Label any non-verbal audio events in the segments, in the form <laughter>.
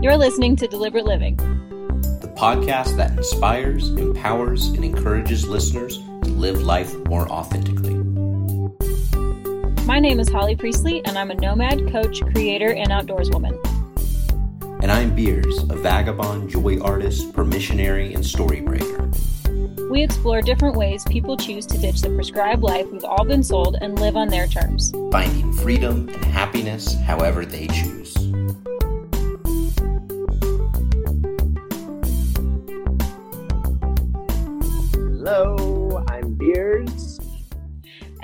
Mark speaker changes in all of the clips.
Speaker 1: You're listening to Deliberate Living,
Speaker 2: the podcast that inspires, empowers, and encourages listeners to live life more authentically.
Speaker 1: My name is Holly Priestley, and I'm a nomad, coach, creator, and outdoors woman.
Speaker 2: And I'm Beers, a vagabond, joy artist, permissionary, and story breaker.
Speaker 1: We explore different ways people choose to ditch the prescribed life we've all been sold and live on their terms,
Speaker 2: finding freedom and happiness however they choose.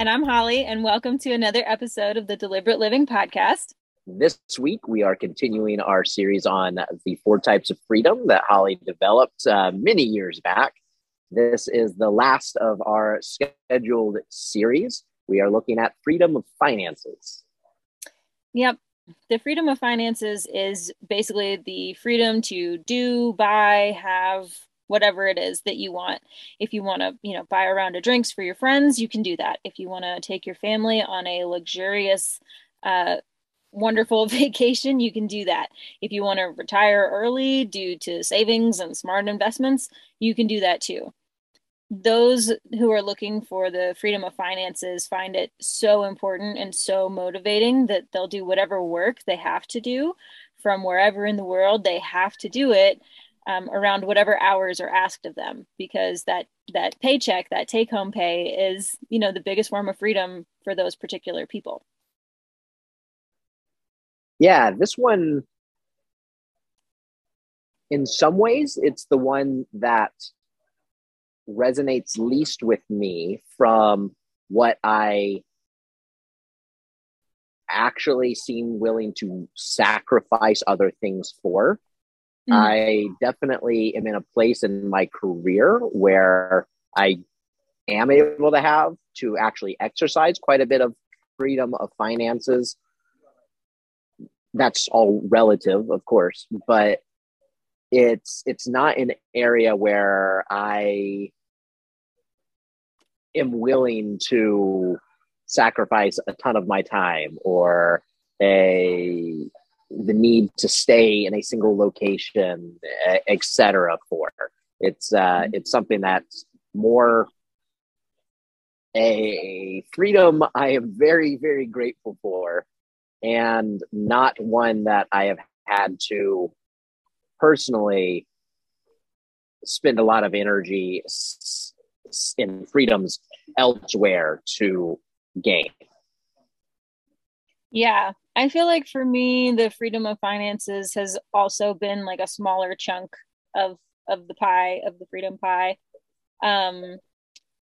Speaker 1: And I'm Holly, and welcome to another episode of the Deliberate Living Podcast.
Speaker 3: This week, we are continuing our series on the four types of freedom that Holly developed uh, many years back. This is the last of our scheduled series. We are looking at freedom of finances.
Speaker 1: Yep. The freedom of finances is basically the freedom to do, buy, have, whatever it is that you want. If you want to, you know, buy a round of drinks for your friends, you can do that. If you want to take your family on a luxurious, uh, wonderful <laughs> vacation, you can do that. If you want to retire early due to savings and smart investments, you can do that too. Those who are looking for the freedom of finances find it so important and so motivating that they'll do whatever work they have to do from wherever in the world they have to do it um, around whatever hours are asked of them because that that paycheck that take home pay is you know the biggest form of freedom for those particular people.
Speaker 3: Yeah this one in some ways it's the one that resonates least with me from what i actually seem willing to sacrifice other things for Mm-hmm. I definitely am in a place in my career where I am able to have to actually exercise quite a bit of freedom of finances. That's all relative, of course, but it's it's not an area where I am willing to sacrifice a ton of my time or a the need to stay in a single location, etc. For it's uh, mm-hmm. it's something that's more a freedom I am very very grateful for, and not one that I have had to personally spend a lot of energy in freedoms elsewhere to gain.
Speaker 1: Yeah, I feel like for me, the freedom of finances has also been like a smaller chunk of of the pie of the freedom pie. Um,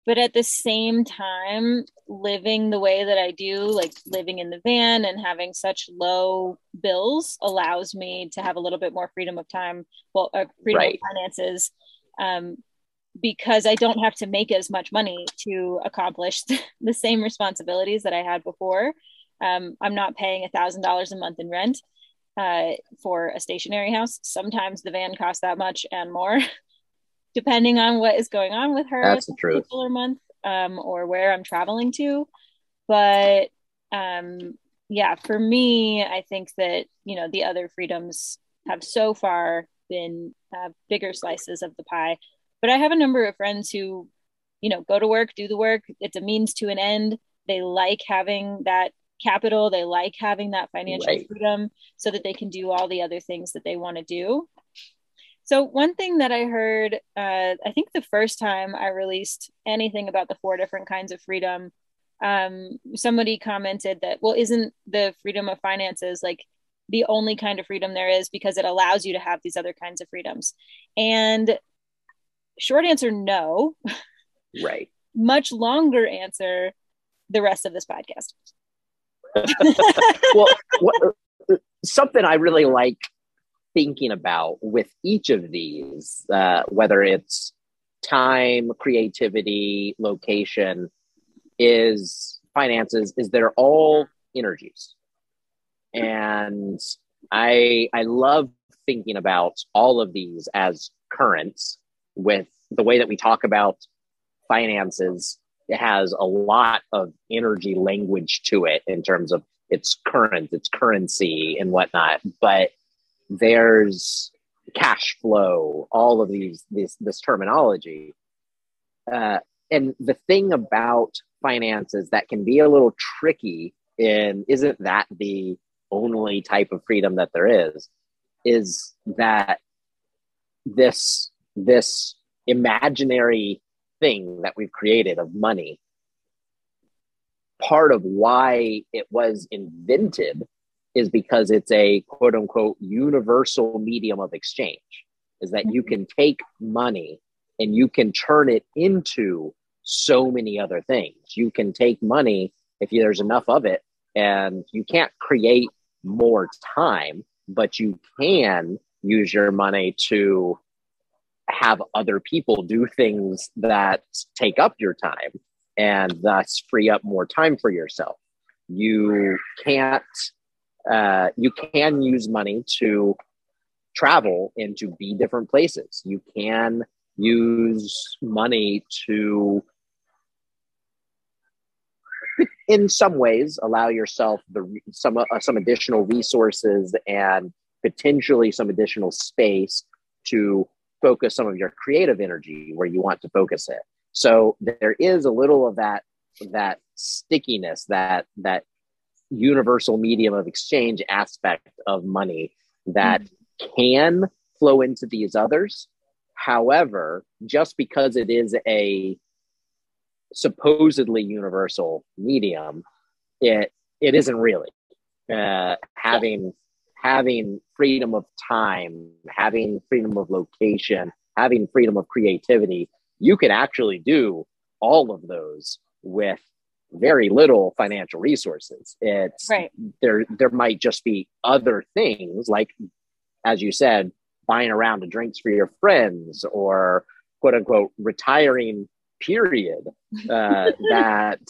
Speaker 1: but at the same time, living the way that I do, like living in the van and having such low bills, allows me to have a little bit more freedom of time, well, uh, freedom right. of finances, um, because I don't have to make as much money to accomplish <laughs> the same responsibilities that I had before. Um, I'm not paying a thousand dollars a month in rent uh, for a stationary house. Sometimes the van costs that much and more, <laughs> depending on what is going on with her.
Speaker 3: That's the truth.
Speaker 1: Particular month um, or where I'm traveling to, but um, yeah, for me, I think that you know the other freedoms have so far been uh, bigger slices of the pie. But I have a number of friends who, you know, go to work, do the work. It's a means to an end. They like having that capital. They like having that financial right. freedom so that they can do all the other things that they want to do. So one thing that i heard uh, i think the first time i released anything about the four different kinds of freedom um, somebody commented that well isn't the freedom of finances like the only kind of freedom there is because it allows you to have these other kinds of freedoms? And short answer no.
Speaker 3: Right.
Speaker 1: Much longer answer the rest of this podcast
Speaker 3: well, what, something I really like thinking about with each of these, uh, whether it's time, creativity, location, is finances, is they're all energies. And I I love thinking about all of these as currents with the way that we talk about finances has a lot of energy language to it in terms of its current, its currency, and whatnot. But there's cash flow, all of these this this terminology. Uh, and the thing about finances that can be a little tricky and isn't that the only type of freedom that there is is that this this imaginary thing that we've created of money. Part of why it was invented is because it's a quote unquote universal medium of exchange is that you mm-hmm. can take money and you can turn it into so many other things. You can take money if there's enough of it and you can't create more time but you can use your money to have other people do things that take up your time and thus free up more time for yourself. You can't, uh, you can use money to travel and to be different places. You can use money to, in some ways, allow yourself the some uh, some additional resources and potentially some additional space to focus some of your creative energy where you want to focus it. So there is a little of that that stickiness, that that universal medium of exchange aspect of money that mm-hmm. can flow into these others. However, just because it is a supposedly universal medium, it it isn't really. Uh, having having freedom of time, having freedom of location, having freedom of creativity, you can actually do all of those with very little financial resources. It's
Speaker 1: right.
Speaker 3: there there might just be other things like as you said, buying a round of drinks for your friends or quote unquote retiring period <laughs> uh, that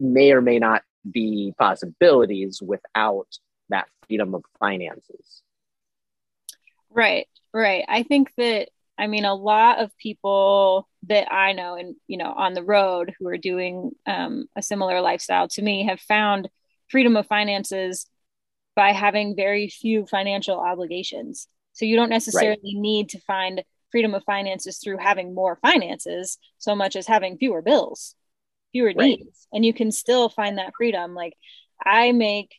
Speaker 3: may or may not be possibilities without that freedom of finances.
Speaker 1: Right, right. I think that, I mean, a lot of people that I know and, you know, on the road who are doing um, a similar lifestyle to me have found freedom of finances by having very few financial obligations. So you don't necessarily right. need to find freedom of finances through having more finances so much as having fewer bills, fewer right. needs. And you can still find that freedom. Like I make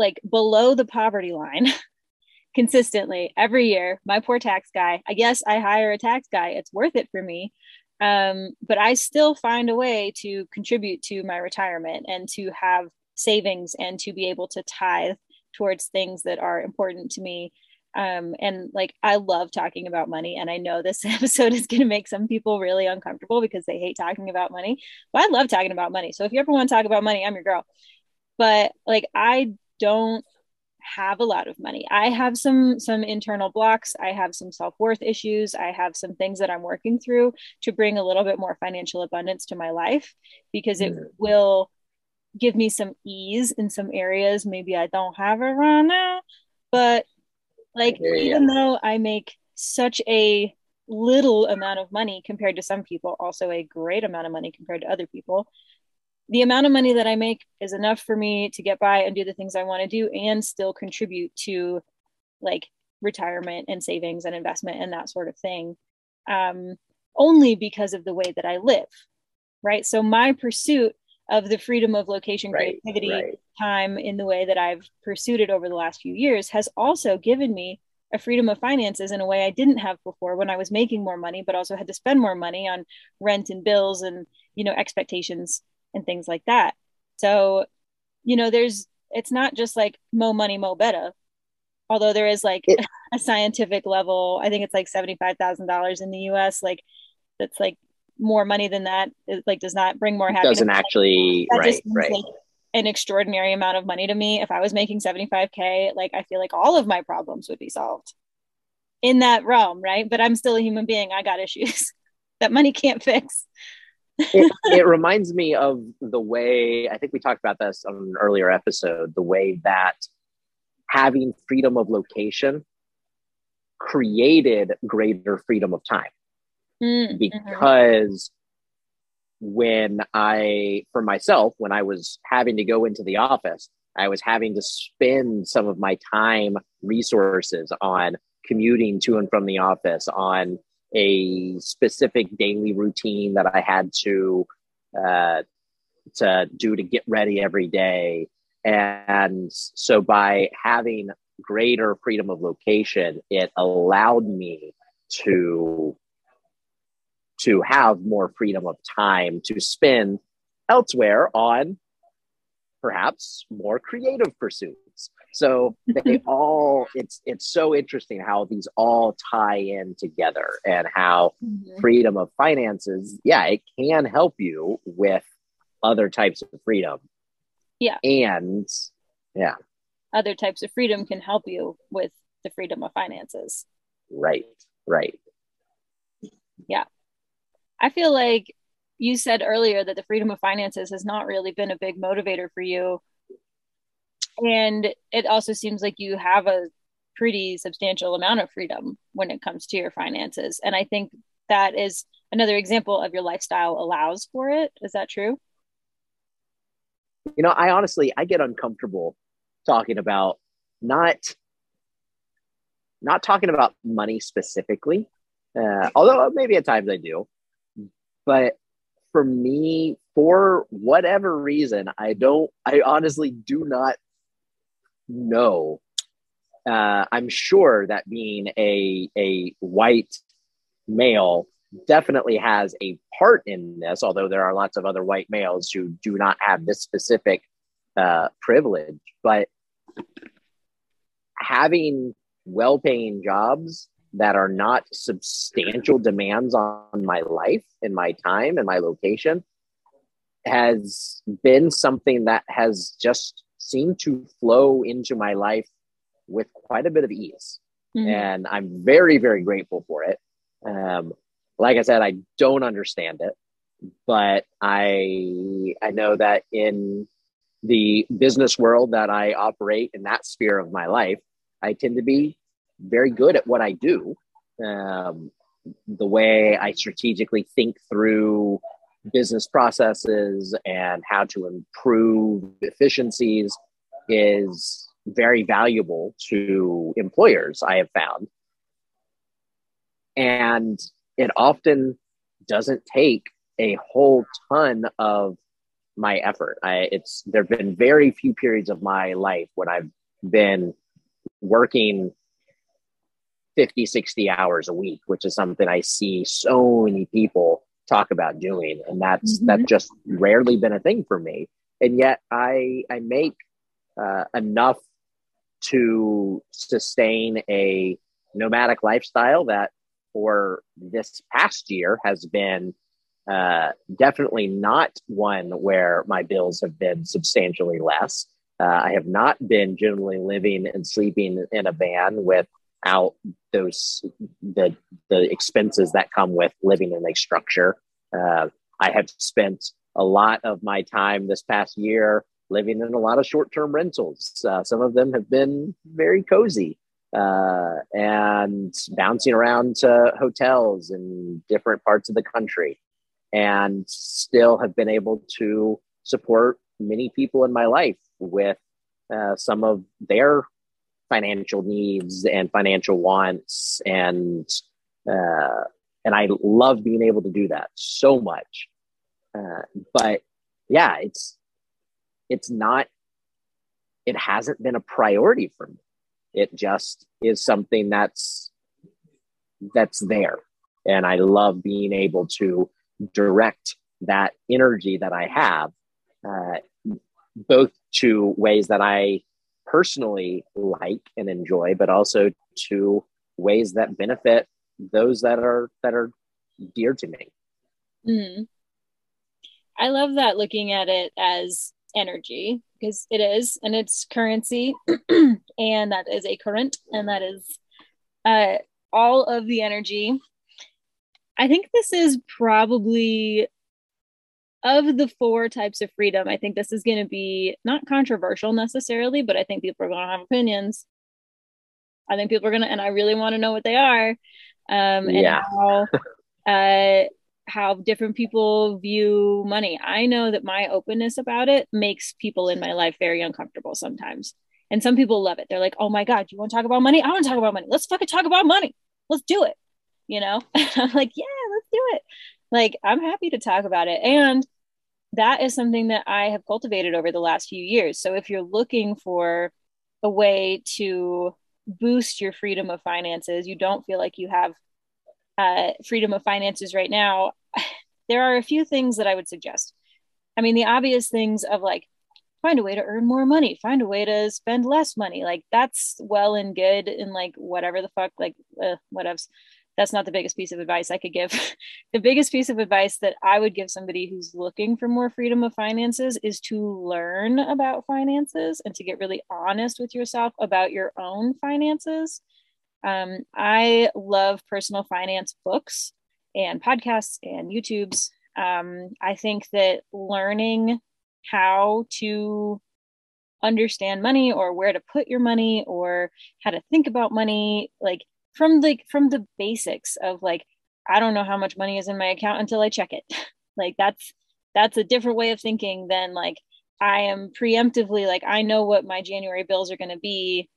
Speaker 1: like below the poverty line <laughs> consistently every year. My poor tax guy. I guess I hire a tax guy. It's worth it for me. Um, but I still find a way to contribute to my retirement and to have savings and to be able to tithe towards things that are important to me. Um, and like, I love talking about money. And I know this <laughs> episode is going to make some people really uncomfortable because they hate talking about money. But I love talking about money. So if you ever want to talk about money, I'm your girl. But like, I don't have a lot of money. I have some some internal blocks, I have some self-worth issues, I have some things that I'm working through to bring a little bit more financial abundance to my life because it mm. will give me some ease in some areas maybe I don't have it right now, but like even though I make such a little amount of money compared to some people, also a great amount of money compared to other people, the amount of money that I make is enough for me to get by and do the things I want to do and still contribute to like retirement and savings and investment and that sort of thing. Um, only because of the way that I live. Right. So my pursuit of the freedom of location right, creativity right. time in the way that I've pursued it over the last few years has also given me a freedom of finances in a way I didn't have before when I was making more money, but also had to spend more money on rent and bills and, you know, expectations and things like that. So, you know, there's it's not just like mo money, mo better. Although there is like it, <laughs> a scientific level, I think it's like seventy five thousand dollars in the U.S. Like that's like more money than that. It like does not bring more happiness.
Speaker 3: Doesn't actually that right right.
Speaker 1: Like, an extraordinary amount of money to me. If I was making 75K, like I feel like all of my problems would be solved in that realm, right? But I'm still a human being. I got issues <laughs> that money can't fix
Speaker 3: it, it, reminds me of the way I think we talked about this on an earlier episode. The way that having freedom of location created greater freedom of time mm, because when I, for myself, when I was having to go into the office, I was having to spend some of my time resources on commuting to and from the office, on a specific daily routine that I had to uh, to do to get ready every day. And so by having greater freedom of location, it allowed me to to have more freedom of time to spend elsewhere on perhaps more creative pursuits. So <laughs> they all it's it's so interesting how these all tie in together and how mm-hmm. freedom of finances, yeah, it can help you with other types of freedom.
Speaker 1: Yeah.
Speaker 3: And yeah.
Speaker 1: Other types of freedom can help you with the freedom of finances.
Speaker 3: Right. Right.
Speaker 1: Yeah. I feel like you said earlier that the freedom of finances has not really been a big motivator for you. And it also seems like you have a pretty substantial amount of freedom when it comes to your finances. And I think that is another example of your lifestyle allows for it. Is that true?
Speaker 3: You know, I honestly I get uncomfortable talking about not not talking about money specifically. Uh, although maybe at times I do, but for me, for whatever reason, I don't, I honestly do not know. Uh, I'm sure that being a, a white male definitely has a part in this, although there are lots of other white males who do not have this specific uh, privilege. But having well paying jobs that are not substantial demands on my life and my time and my location has been something that has just seemed to flow into my life with quite a bit of ease. Mm-hmm. And I'm very, very grateful for it. Um, like I said, I don't understand it, but I I know that in the business world that I operate in that sphere of my life, I tend to be very good at what I do. Um, the way I strategically think through business processes and how to improve efficiencies is very valuable to employers, I have found. And it often doesn't take a whole ton of my effort. I, it's there have been very few periods of my life when I've been working 50, 60 hours a week, which is something I see so many people talk about doing. And that's mm-hmm. that's just rarely been a thing for me. And yet I I make uh, enough to sustain a nomadic lifestyle that for this past year has been uh, definitely not one where my bills have been substantially less. Uh, I have not been generally living and sleeping in a van with out those the the expenses that come with living in a structure. Uh, I have spent a lot of my time this past year living in a lot of short term rentals. Uh, some of them have been very cozy uh, and bouncing around to hotels in different parts of the country, and still have been able to support many people in my life with uh, some of their financial needs and financial wants and uh, and I love being able to do that so much. Uh, but yeah, it's it's not it hasn't been a priority for me. It just is something that's that's there, and I love being able to direct that energy that I have uh, both to ways that I personally like and enjoy, but also to ways that benefit those that are that are dear to me.
Speaker 1: Mm. I love that looking at it as energy because it is, and it's currency, <clears throat> and that is a current, and that is uh, all of the energy. I think this is probably of the four types of freedom, I think this is going to be not controversial necessarily, but I think people are going to have opinions. I think people are going to, and I really want to know what they are. Um, and yeah. how, uh, how different people view money. I know that my openness about it makes people in my life very uncomfortable sometimes. And some people love it. They're like, oh my God, you want to talk about money? I want to talk about money. Let's fucking talk about money. Let's do it. You know? <laughs> I'm like, yeah, let's do it. Like, I'm happy to talk about it. And that is something that I have cultivated over the last few years. So if you're looking for a way to boost your freedom of finances, you don't feel like you have uh, freedom of finances right now, <sighs> there are a few things that I would suggest. I mean, the obvious things of like, find a way to earn more money, find a way to spend less money. Like, that's well and good and like whatever the fuck, like, uh, whatevs that's not the biggest piece of advice I could give. <laughs> the biggest piece of advice that I would give somebody who's looking for more freedom of finances is to learn about finances and to get really honest with yourself about your own finances. Um, I love personal finance books and podcasts and YouTubes. Um, I think that learning how to understand money or where to put your money or how to think about money like from like from the basics of like i don't know how much money is in my account until i check it. <laughs> Like that's that's a different way of thinking than like i am preemptively like i know what my january bills are going to be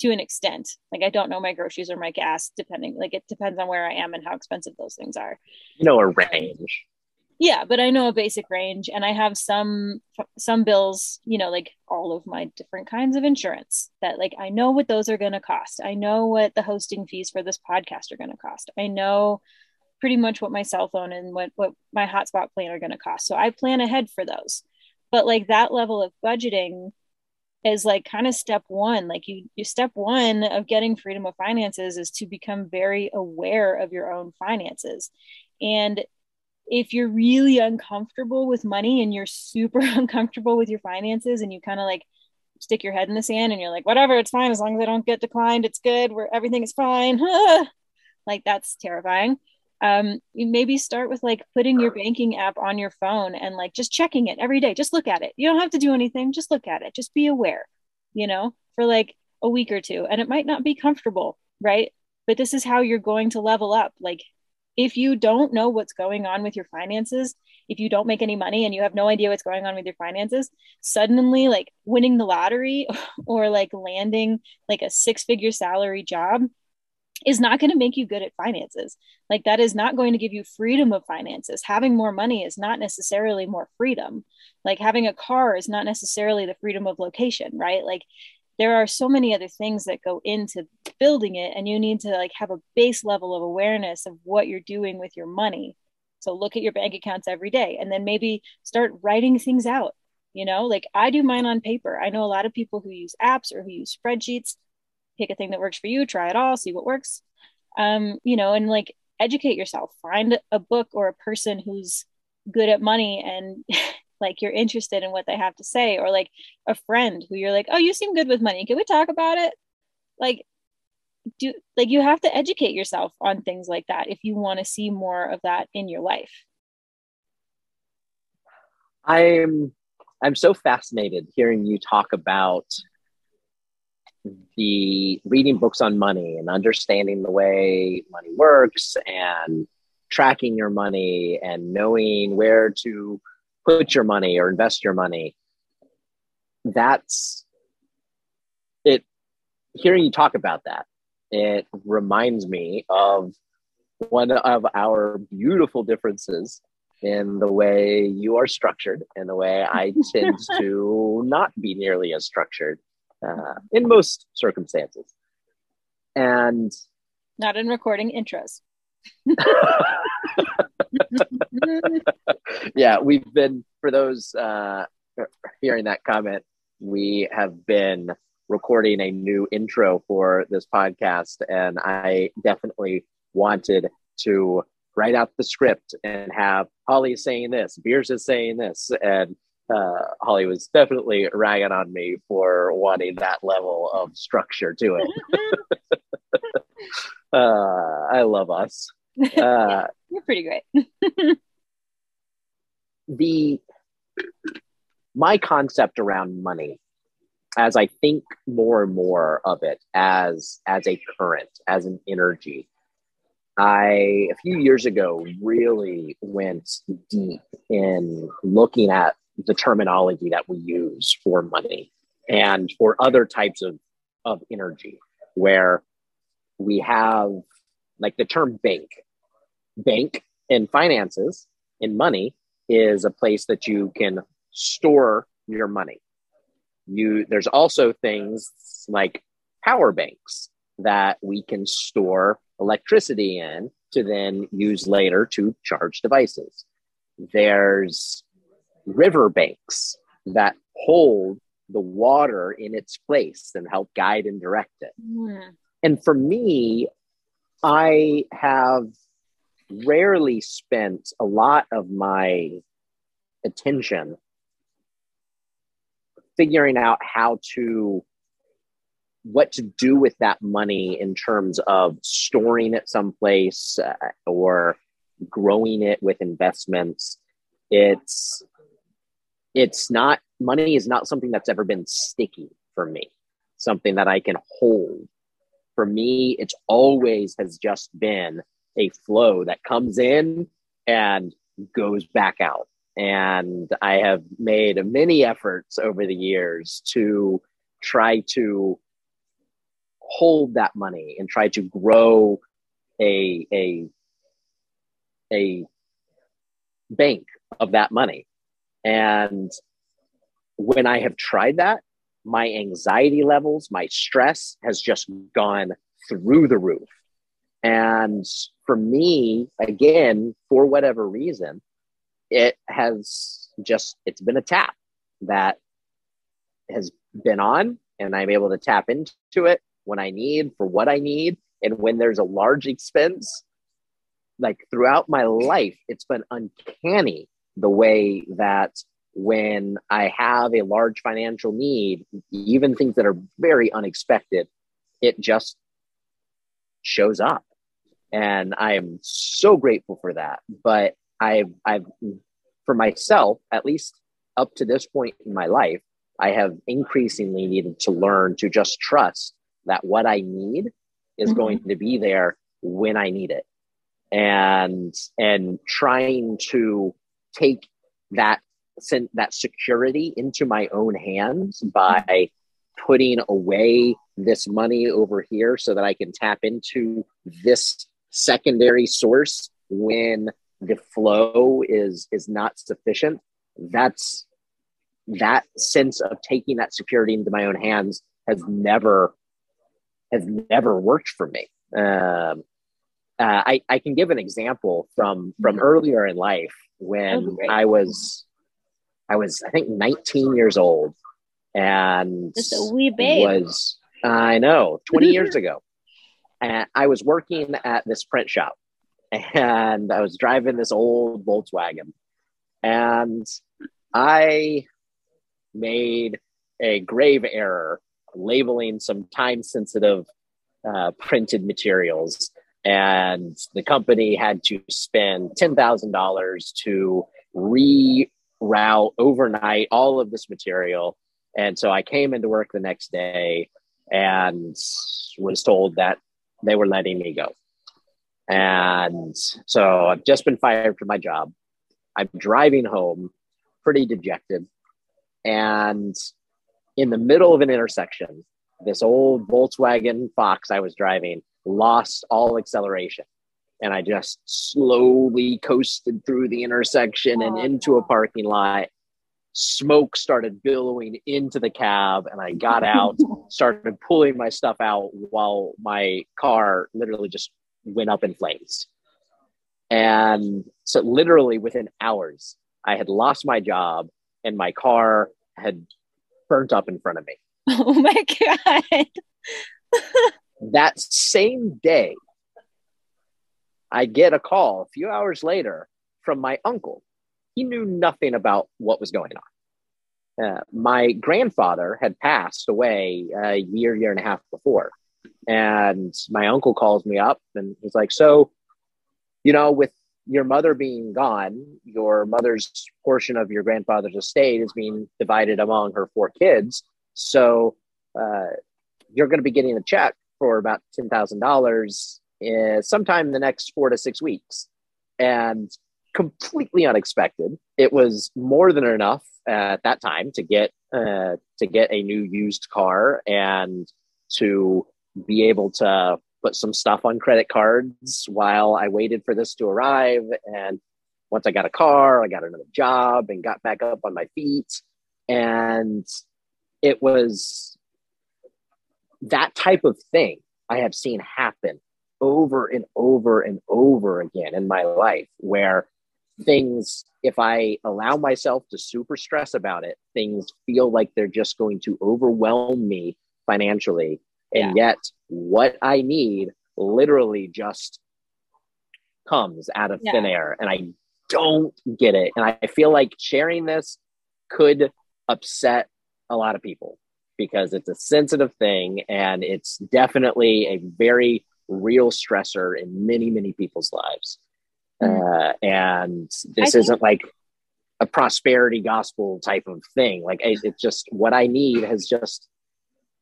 Speaker 1: to an extent. Like i don't know my groceries or my gas depending like it depends on where i am and how expensive those things are.
Speaker 3: You know a range
Speaker 1: yeah but i know a basic range and i have some some bills you know like all of my different kinds of insurance that like i know what those are going to cost. I know what the hosting fees for this podcast are going to cost. I know pretty much what my cell phone and what what my hotspot plan are going to cost. So i plan ahead for those. But like that level of budgeting is like kind of step one. Like you, you step one of getting freedom of finances is to become very aware of your own finances. And if you're really uncomfortable with money and you're super <laughs> uncomfortable with your finances and you kind of like stick your head in the sand and you're like whatever it's fine. As long as i don't get declined it's good. Where everything is fine. <laughs> Like that's terrifying. Um you maybe start with like putting your banking app on your phone and like just checking it every day. Just look at it. You don't have to do anything. Just look at it. Just be aware you know for like a week or two. And it might not be comfortable right? But this is how you're going to level up. Like if you don't know what's going on with your finances, if you don't make any money and you have no idea what's going on with your finances, suddenly like winning the lottery <laughs> or like landing like a six figure salary job is not going to make you good at finances. Like that is not going to give you freedom of finances. Having more money is not necessarily more freedom. Like having a car is not necessarily the freedom of location, right? Like there are so many other things that go into building it and you need to like have a base level of awareness of what you're doing with your money. So look at your bank accounts every day and then maybe start writing things out you know? Like i do mine on paper. I know a lot of people who use apps or who use spreadsheets. Pick a thing that works for you try it all see what works. Um you know and like educate yourself. Find a book or a person who's good at money and <laughs> like you're interested in what they have to say or like a friend who you're like oh you seem good with money. Can we talk about it? Like do like you have to educate yourself on things like that if you want to see more of that in your life.
Speaker 3: I'm i'm so fascinated hearing you talk about the reading books on money and understanding the way money works and tracking your money and knowing where to put your money or invest your money that's it hearing you talk about that it reminds me of one of our beautiful differences in the way you are structured and the way I <laughs> tend to not be nearly as structured uh, in most circumstances. And
Speaker 1: not in recording intros. <laughs> <laughs>
Speaker 3: yeah, we've been for those uh, hearing that comment. We have been recording a new intro for this podcast, and I definitely wanted to write out the script and have Holly saying this, Beers is saying this, and uh, Holly was definitely ragging on me for wanting that level of structure to it. <laughs> <laughs> uh, I love us.
Speaker 1: Uh, You're pretty great. <laughs>
Speaker 3: the my concept around money as I think more and more of it as as a current, as an energy, I, a few years ago, really went deep in looking at the terminology that we use for money and for other types of, of energy, where we have like the term bank. Bank and finances, in money, is a place that you can store your money. You there's also things like power banks that we can store electricity in to then use later to charge devices. There's river banks that hold the water in its place and help guide and direct it. Mm. And for me, I have rarely spent a lot of my attention figuring out how to what to do with that money in terms of storing it someplace uh, or growing it with investments. It's it's not money is not something that's ever been sticky for me something that i can hold. For me it's always has just been a flow that comes in and goes back out. And i have made many efforts over the years to try to hold that money and try to grow a a a bank of that money. And when i have tried that my anxiety levels my stress has just gone through the roof. And for me again for whatever reason it has just it's been a tap that has been on and i'm able to tap into it when I need for what I need. And when there's a large expense, like throughout my life, it's been uncanny the way that when I have a large financial need, even things that are very unexpected, it just shows up. And I am so grateful for that. But I've, I've, for myself, at least up to this point in my life, I have increasingly needed to learn to just trust that what I need is mm-hmm. going to be there when I need it. And and trying to take that that security into my own hands by putting away this money over here so that I can tap into this secondary source when the flow is is not sufficient that's that sense of taking that security into my own hands has never has never worked for me. Um, uh, I, I can give an example from from mm-hmm. earlier in life when I was I was I think 19 years old and
Speaker 1: just a wee babe
Speaker 3: was I know 20 years <laughs> ago and I was working at this print shop and I was driving this old Volkswagen and I made a grave error labeling some time sensitive uh, printed materials. And the company had to spend $10,000 to reroute overnight all of this material. And so I came into work the next day and was told that they were letting me go. And so I've just been fired from my job. I'm driving home pretty dejected. And in the middle of an intersection, this old Volkswagen Fox I was driving lost all acceleration. And I just slowly coasted through the intersection and into a parking lot. Smoke started billowing into the cab, and I got out, <laughs> started pulling my stuff out while my car literally just went up in flames. And so, literally within hours, I had lost my job, and my car had burnt up in front of me. <laughs>
Speaker 1: Oh my God.
Speaker 3: that same day, I get a call a few hours later from my uncle. He knew nothing about what was going on. Uh, my grandfather had passed away a year, year and a half before. And my uncle calls me up and he's like, So, you know, with your mother being gone, your mother's portion of your grandfather's estate is being divided among her four kids. So uh, you're going to be getting a check for about $10,000 uh, sometime in the next four to six weeks. And completely unexpected. It was more than enough at that time to get uh, to get a new used car and to be able to put some stuff on credit cards while I waited for this to arrive. And once I got a car, I got another job and got back up on my feet. And it was that type of thing I have seen happen over and over and over again in my life where things if i allow myself to super stress about it things feel like they're just going to overwhelm me financially and yeah. yet what i need literally just comes out of yeah. thin air and i don't get it and i feel like sharing this could upset a lot of people because it's a sensitive thing and it's definitely a very real stressor in many many people's lives uh, and this isn't like a prosperity gospel type of thing. Like it, it's just what I need has just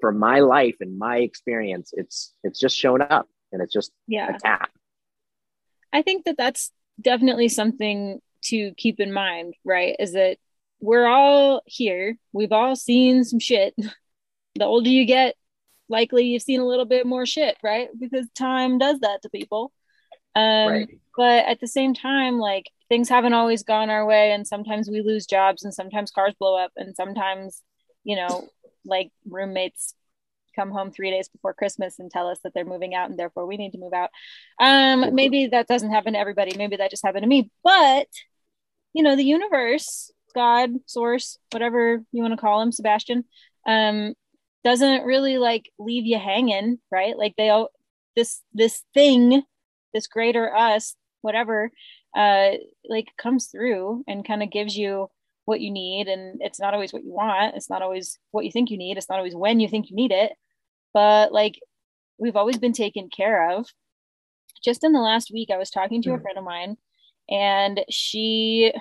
Speaker 3: for my life and my experience. It's it's just shown up, and it's just
Speaker 1: yeah.
Speaker 3: a tap.
Speaker 1: I think that that's definitely something to keep in mind, right? Is that we're all here. We've all seen some shit. <laughs> the older you get, likely you've seen a little bit more shit, right? Because time does that to people. Um, right. but at the same time like things haven't always gone our way and sometimes we lose jobs and sometimes cars blow up and sometimes you know like roommates come home three days before christmas and tell us that they're moving out and therefore we need to move out. Um maybe that doesn't happen to everybody. Maybe that just happened to me. But you know the universe god source whatever you want to call him sebastian um doesn't really like leave you hanging right? Like they all this this thing this greater us whatever uh like comes through and kind of gives you what you need and it's not always what you want it's not always what you think you need it's not always when you think you need it. But like we've always been taken care of. Just in the last week i was talking to a hmm. friend of mine and she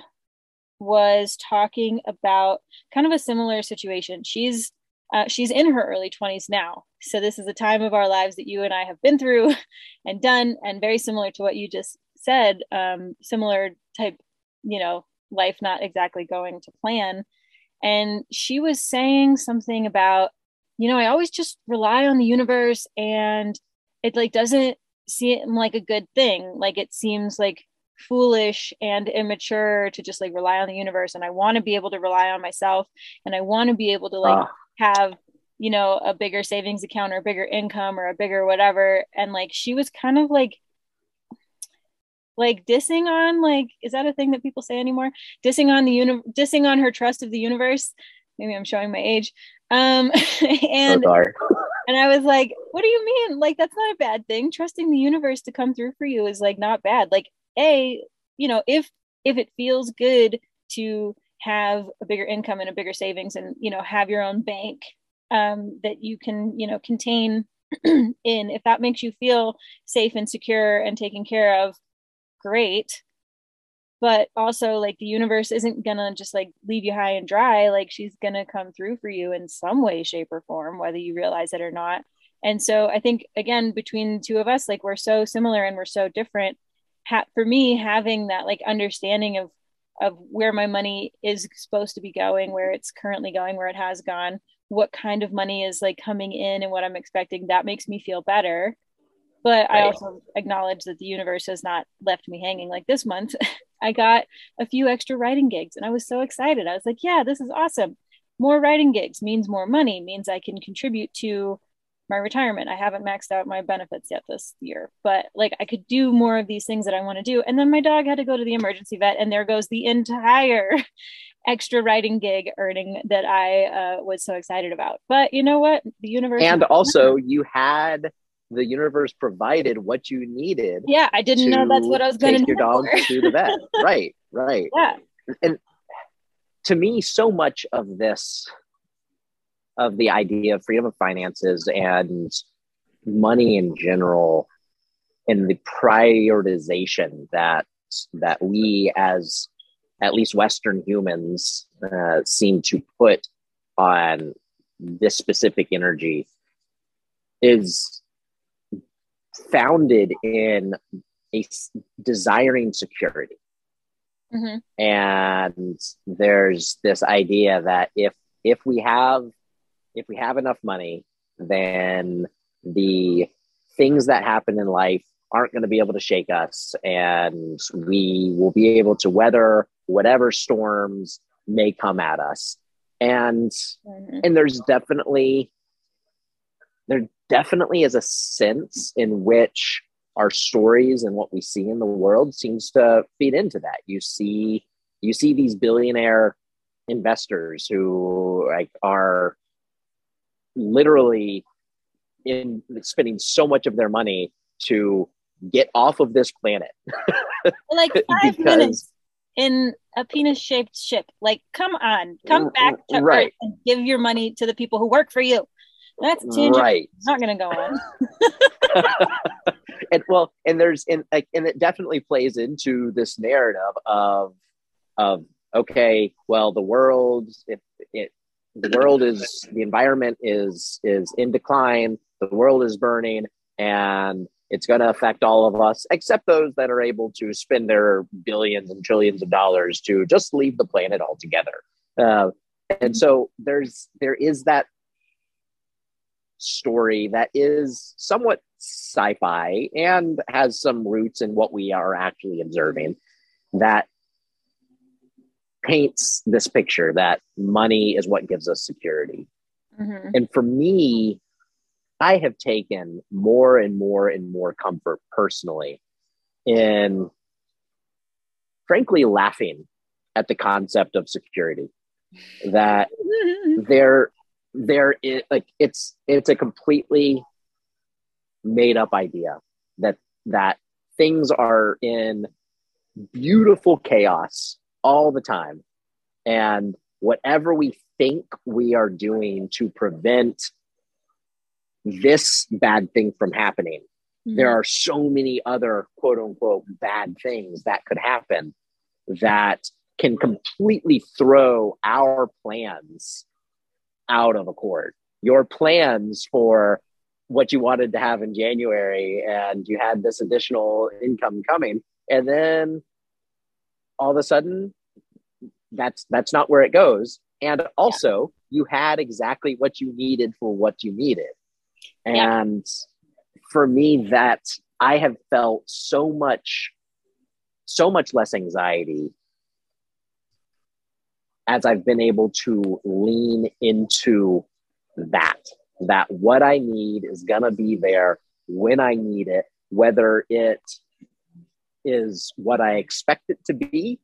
Speaker 1: was talking about kind of a similar situation. She's uh, she's in her early 20s now so this is a time of our lives that you and i have been through <laughs> and done and very similar to what you just said, um, similar type, you know, life not exactly going to plan. And she was saying something about, you know, I always just rely on the universe and it like doesn't seem like a good thing. Like it seems like foolish and immature to just like rely on the universe. And I want to be able to rely on myself and I want to be able to like uh. Have you know a bigger savings account or a bigger income or a bigger whatever. And like she was kind of like like dissing on like is that a thing that people say anymore? Dissing on the uni- dissing on her trust of the universe. Maybe i'm showing my age. Um <laughs> and so and i was like what do you mean? Like that's not a bad thing. Trusting the universe to come through for you is like not bad. Like a you know if if it feels good to have a bigger income and a bigger savings and you know have your own bank um, that you can you know contain <clears throat> in. If that makes you feel safe and secure and taken care of great. But also like the universe isn't gonna just like leave you high and dry. Like she's gonna come through for you in some way shape or form whether you realize it or not. And so i think again between the two of us like we're so similar and we're so different. Ha- for me having that like understanding of of where my money is supposed to be going where it's currently going where it has gone what kind of money is like coming in and what i'm expecting that makes me feel better but right. I also acknowledge that the universe has not left me hanging. Like this month, <laughs> I got a few extra writing gigs and I was so excited. I was like, yeah, this is awesome. More writing gigs means more money, means I can contribute to my retirement. I haven't maxed out my benefits yet this year, but like I could do more of these things that I want to do. And then my dog had to go to the emergency vet, and there goes the entire <laughs> extra writing gig earning that I uh, was so excited about. But you know what? The universe.
Speaker 3: And also, you had the universe provided what you needed.
Speaker 1: Yeah, I didn't know that's what I was going to
Speaker 3: take your dog to the vet. <laughs> right, right.
Speaker 1: Yeah.
Speaker 3: And to me, so much of this, of the idea of freedom of finances and money in general, and the prioritization that that we as at least Western humans uh, seem to put on this specific energy is founded in a desiring security. Mm-hmm. And there's this idea that if if we have if we have enough money, then the things that happen in life aren't going to be able to shake us and we will be able to weather whatever storms may come at us and mm-hmm. and there's definitely there definitely is a sense in which our stories and what we see in the world seems to feed into that you see you see these billionaire investors who like are literally in spending so much of their money to get off of this planet <laughs>
Speaker 1: like five <laughs> because, minutes in a penis shaped ship like come on come mm, back to right. earth and give your money to the people who work for you that's tangent. Right. It's not going to go
Speaker 3: on. <laughs> and well, and there's and like and it definitely plays into this narrative of of okay, well, the world if it the world is the environment is is in decline, the world is burning, and it's going to affect all of us, except those that are able to spend their billions and trillions of dollars to just leave the planet altogether. Uh, and so there's there is that story that is somewhat sci-fi and has some roots in what we are actually observing that paints this picture that money is what gives us security mm-hmm. and for me i have taken more and more and more comfort personally in frankly laughing at the concept of security that <laughs> there there is like it's it's a completely made up idea that that things are in beautiful chaos all the time and whatever we think we are doing to prevent this bad thing from happening mm-hmm. there are so many other quote unquote bad things that could happen that can completely throw our plans out of accord. Your plans for what you wanted to have in January and you had this additional income coming and then all of a sudden that's that's not where it goes and also yeah. you had exactly what you needed for what you needed and yeah. for me that i have felt so much so much less anxiety as I've been able to lean into that, that what I need is going to be there when I need it, whether it is what I expect it to be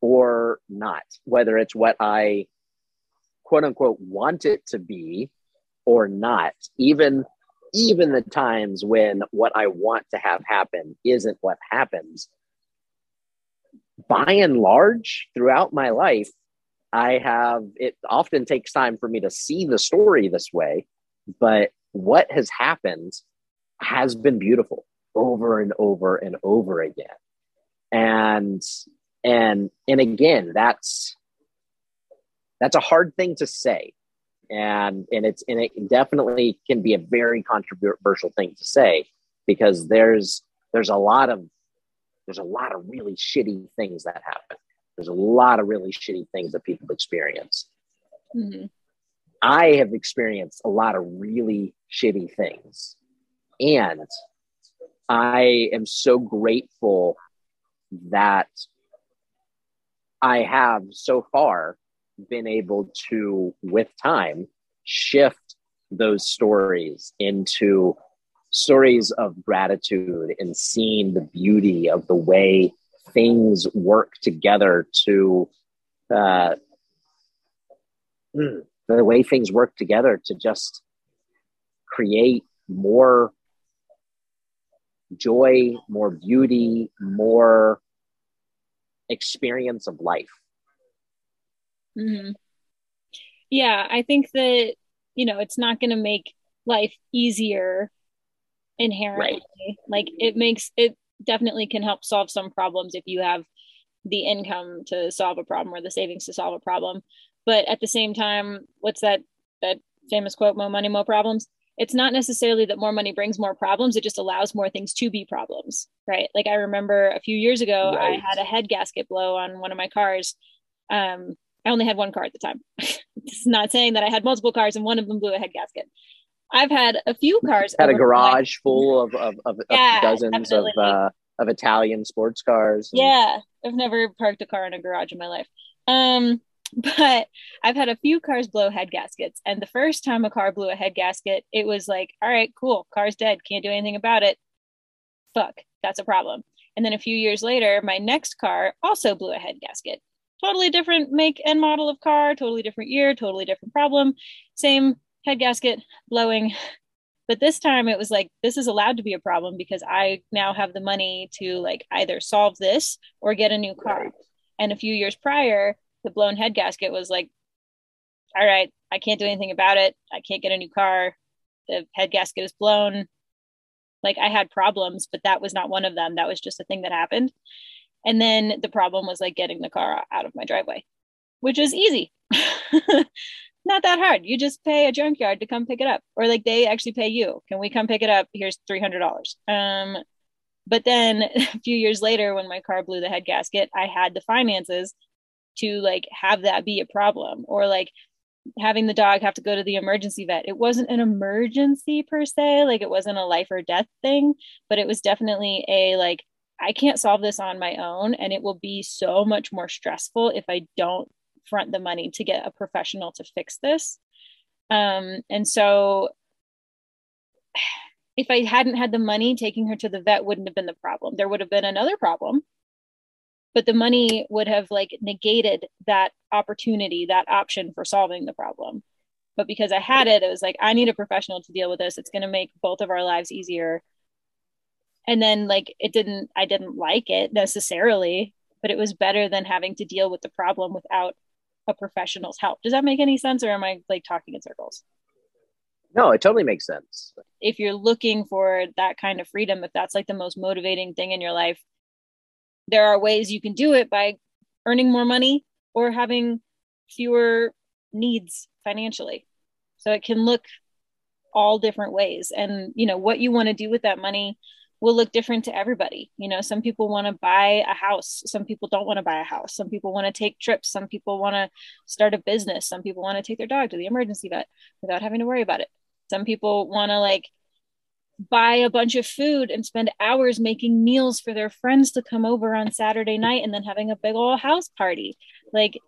Speaker 3: or not, whether it's what I quote unquote want it to be or not, even even the times when what I want to have happen isn't what happens. By and large, throughout my life, I have, it often takes time for me to see the story this way, but what has happened has been beautiful over and over and over again. And, and, and again, that's, that's a hard thing to say. And, and it's, and it definitely can be a very controversial thing to say because there's, there's a lot of, there's a lot of really shitty things that happen there's a lot of really shitty things that people experience. Mm-hmm. I have experienced a lot of really shitty things. And I am so grateful that I have so far been able to, with time, shift those stories into stories of gratitude and seeing the beauty of the way things work together to uh, hmm, the way things work together to just create more joy, more beauty, more experience of life.
Speaker 1: Mm-hmm. Yeah, I think that, you know, it's not going to make life easier inherently. Right. Like it makes it definitely can help solve some problems if you have the income to solve a problem or the savings to solve a problem. But at the same time, what's that that famous quote, more money, more problems? It's not necessarily that more money brings more problems it just allows more things to be problems right? Like i remember a few years ago right. i had a head gasket blow on one of my cars. Um, i only had one car at the time. <laughs> It's not saying that i had multiple cars and one of them blew a head gasket. I've had a few cars
Speaker 3: had a garage full of, of, of, yeah, of dozens definitely. of uh, of italian sports cars
Speaker 1: and... yeah i've never parked a car in a garage in my life. Um <laughs> but I've had a few cars blow head gaskets. And the first time a car blew a head gasket, it was like, all right, cool, car's dead, can't do anything about it. Fuck, that's a problem. And then a few years later, my next car also blew a head gasket. Totally different make and model of car, totally different year, totally different problem. Same head gasket blowing. But this time it was like, this is allowed to be a problem because I now have the money to like either solve this or get a new car. And a few years prior, the blown head gasket was like, all right, I can't do anything about it. I can't get a new car. The head gasket is blown. Like I had problems, but that was not one of them. That was just a thing that happened. And then the problem was like getting the car out of my driveway, which is easy. <laughs> not that hard. You just pay a junkyard to come pick it up, or like they actually pay you. Can we come pick it up? Here's three hundred dollars. Um, but then <laughs> a few years later, when my car blew the head gasket, I had the finances to like have that be a problem or like having the dog have to go to the emergency vet. It wasn't an emergency per se, like it wasn't a life or death thing, but it was definitely a like, I can't solve this on my own. And it will be so much more stressful if I don't front the money to get a professional to fix this. Um, and so <sighs> if I hadn't had the money, taking her to the vet wouldn't have been the problem. There would have been another problem but the money would have like negated that opportunity that option for solving the problem. But because i had it it was like i need a professional to deal with this. It's going to make both of our lives easier. And then like it didn't i didn't like it necessarily but it was better than having to deal with the problem without a professional's help. Does that make any sense or am i like talking in circles?
Speaker 3: No it totally makes sense.
Speaker 1: If you're looking for that kind of freedom if that's like the most motivating thing in your life there are ways you can do it by earning more money or having fewer needs financially. So it can look all different ways. And, you know, what you want to do with that money will look different to everybody. You know, some people want to buy a house, some people don't want to buy a house, some people want to take trips, some people want to start a business, some people want to take their dog to the emergency vet without having to worry about it. Some people want to like buy a bunch of food and spend hours making meals for their friends to come over on Saturday night and then having a big old house party. Like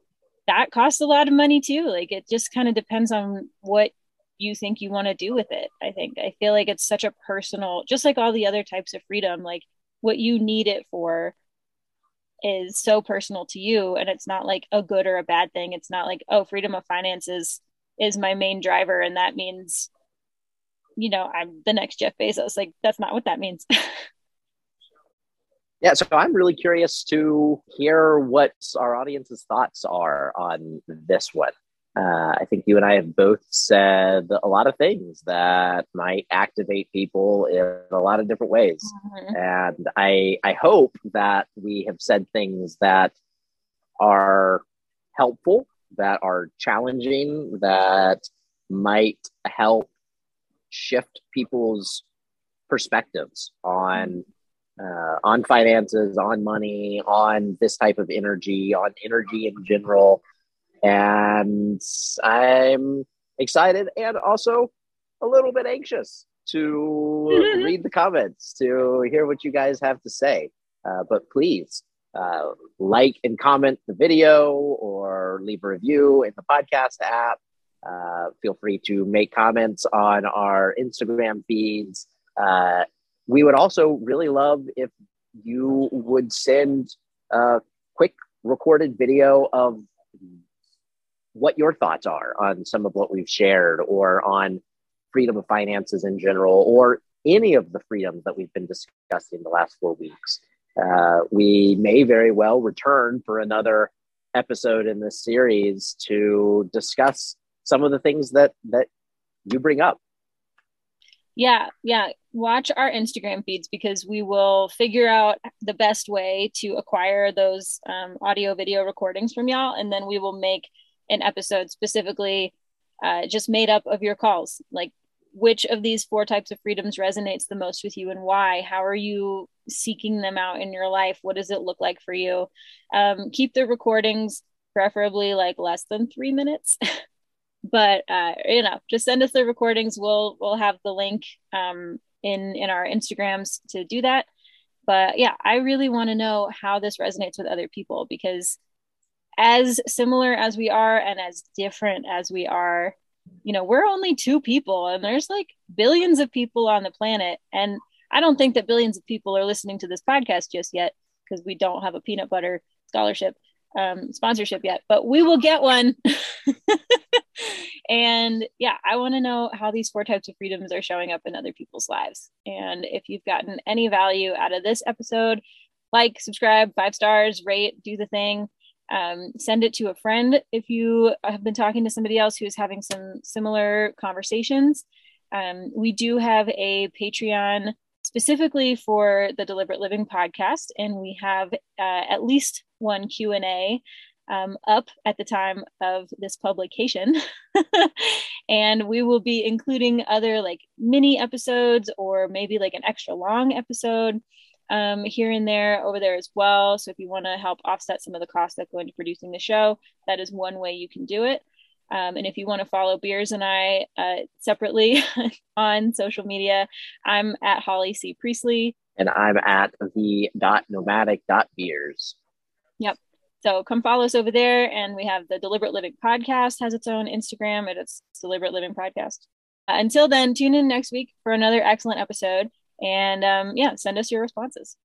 Speaker 1: that costs a lot of money too. Like it just kind of depends on what you think you want to do with it. I think I feel like it's such a personal, just like all the other types of freedom, like what you need it for is so personal to you and it's not like a good or a bad thing. It's not like, oh, freedom of finances is my main driver and that means you know, I'm the next Jeff Bezos. Like, that's not what that means. <laughs>
Speaker 3: yeah. So I'm really curious to hear what our audience's thoughts are on this one. Uh, I think you and I have both said a lot of things that might activate people in a lot of different ways. Mm-hmm. And I, I hope that we have said things that are helpful, that are challenging, that might help shift people's perspectives on uh, on finances, on money, on this type of energy, on energy in general. And I'm excited and also a little bit anxious to <laughs> read the comments, to hear what you guys have to say. Uh, but please uh, like and comment the video or leave a review in the podcast app. Uh, feel free to make comments on our Instagram feeds. Uh, we would also really love if you would send a quick recorded video of what your thoughts are on some of what we've shared or on freedom of finances in general or any of the freedoms that we've been discussing the last four weeks. Uh, we may very well return for another episode in this series to discuss some of the things that that you bring up.
Speaker 1: Yeah yeah. Watch our instagram feeds because we will figure out the best way to acquire those um, audio video recordings from y'all and then we will make an episode specifically uh, just made up of your calls. Like which of these four types of freedoms resonates the most with you and why? How are you seeking them out in your life? What does it look like for you? Um, keep the recordings preferably like less than three minutes <laughs> but uh, you know just send us the recordings. We'll we'll have the link um, in in our instagrams to do that. But yeah i really want to know how this resonates with other people because as similar as we are and as different as we are you know we're only two people and there's like billions of people on the planet. And i don't think that billions of people are listening to this podcast just yet because we don't have a peanut butter scholarship um, sponsorship yet but we will get one <laughs> and yeah i want to know how these four types of freedoms are showing up in other people's lives. And if you've gotten any value out of this episode like subscribe five stars rate do the thing. Um, send it to a friend. If you have been talking to somebody else who is having some similar conversations um, we do have a patreon specifically for the deliberate living podcast and we have uh, at least one q&a um, up at the time of this publication <laughs> and we will be including other like mini episodes or maybe like an extra long episode um, here and there over there as well. So if you want to help offset some of the costs that go into producing the show, that is one way you can do it. Um, and if you want to follow Beers and I uh, separately <laughs> on social media, I'm at Holly C. Priestley.
Speaker 3: And I'm at the dot nomadic dot beers.
Speaker 1: Yep. So come follow us over there. And we have the Deliberate Living Podcast has its own Instagram and it's Deliberate Living Podcast. Uh, until then, tune in next week for another excellent episode. And um, yeah, send us your responses.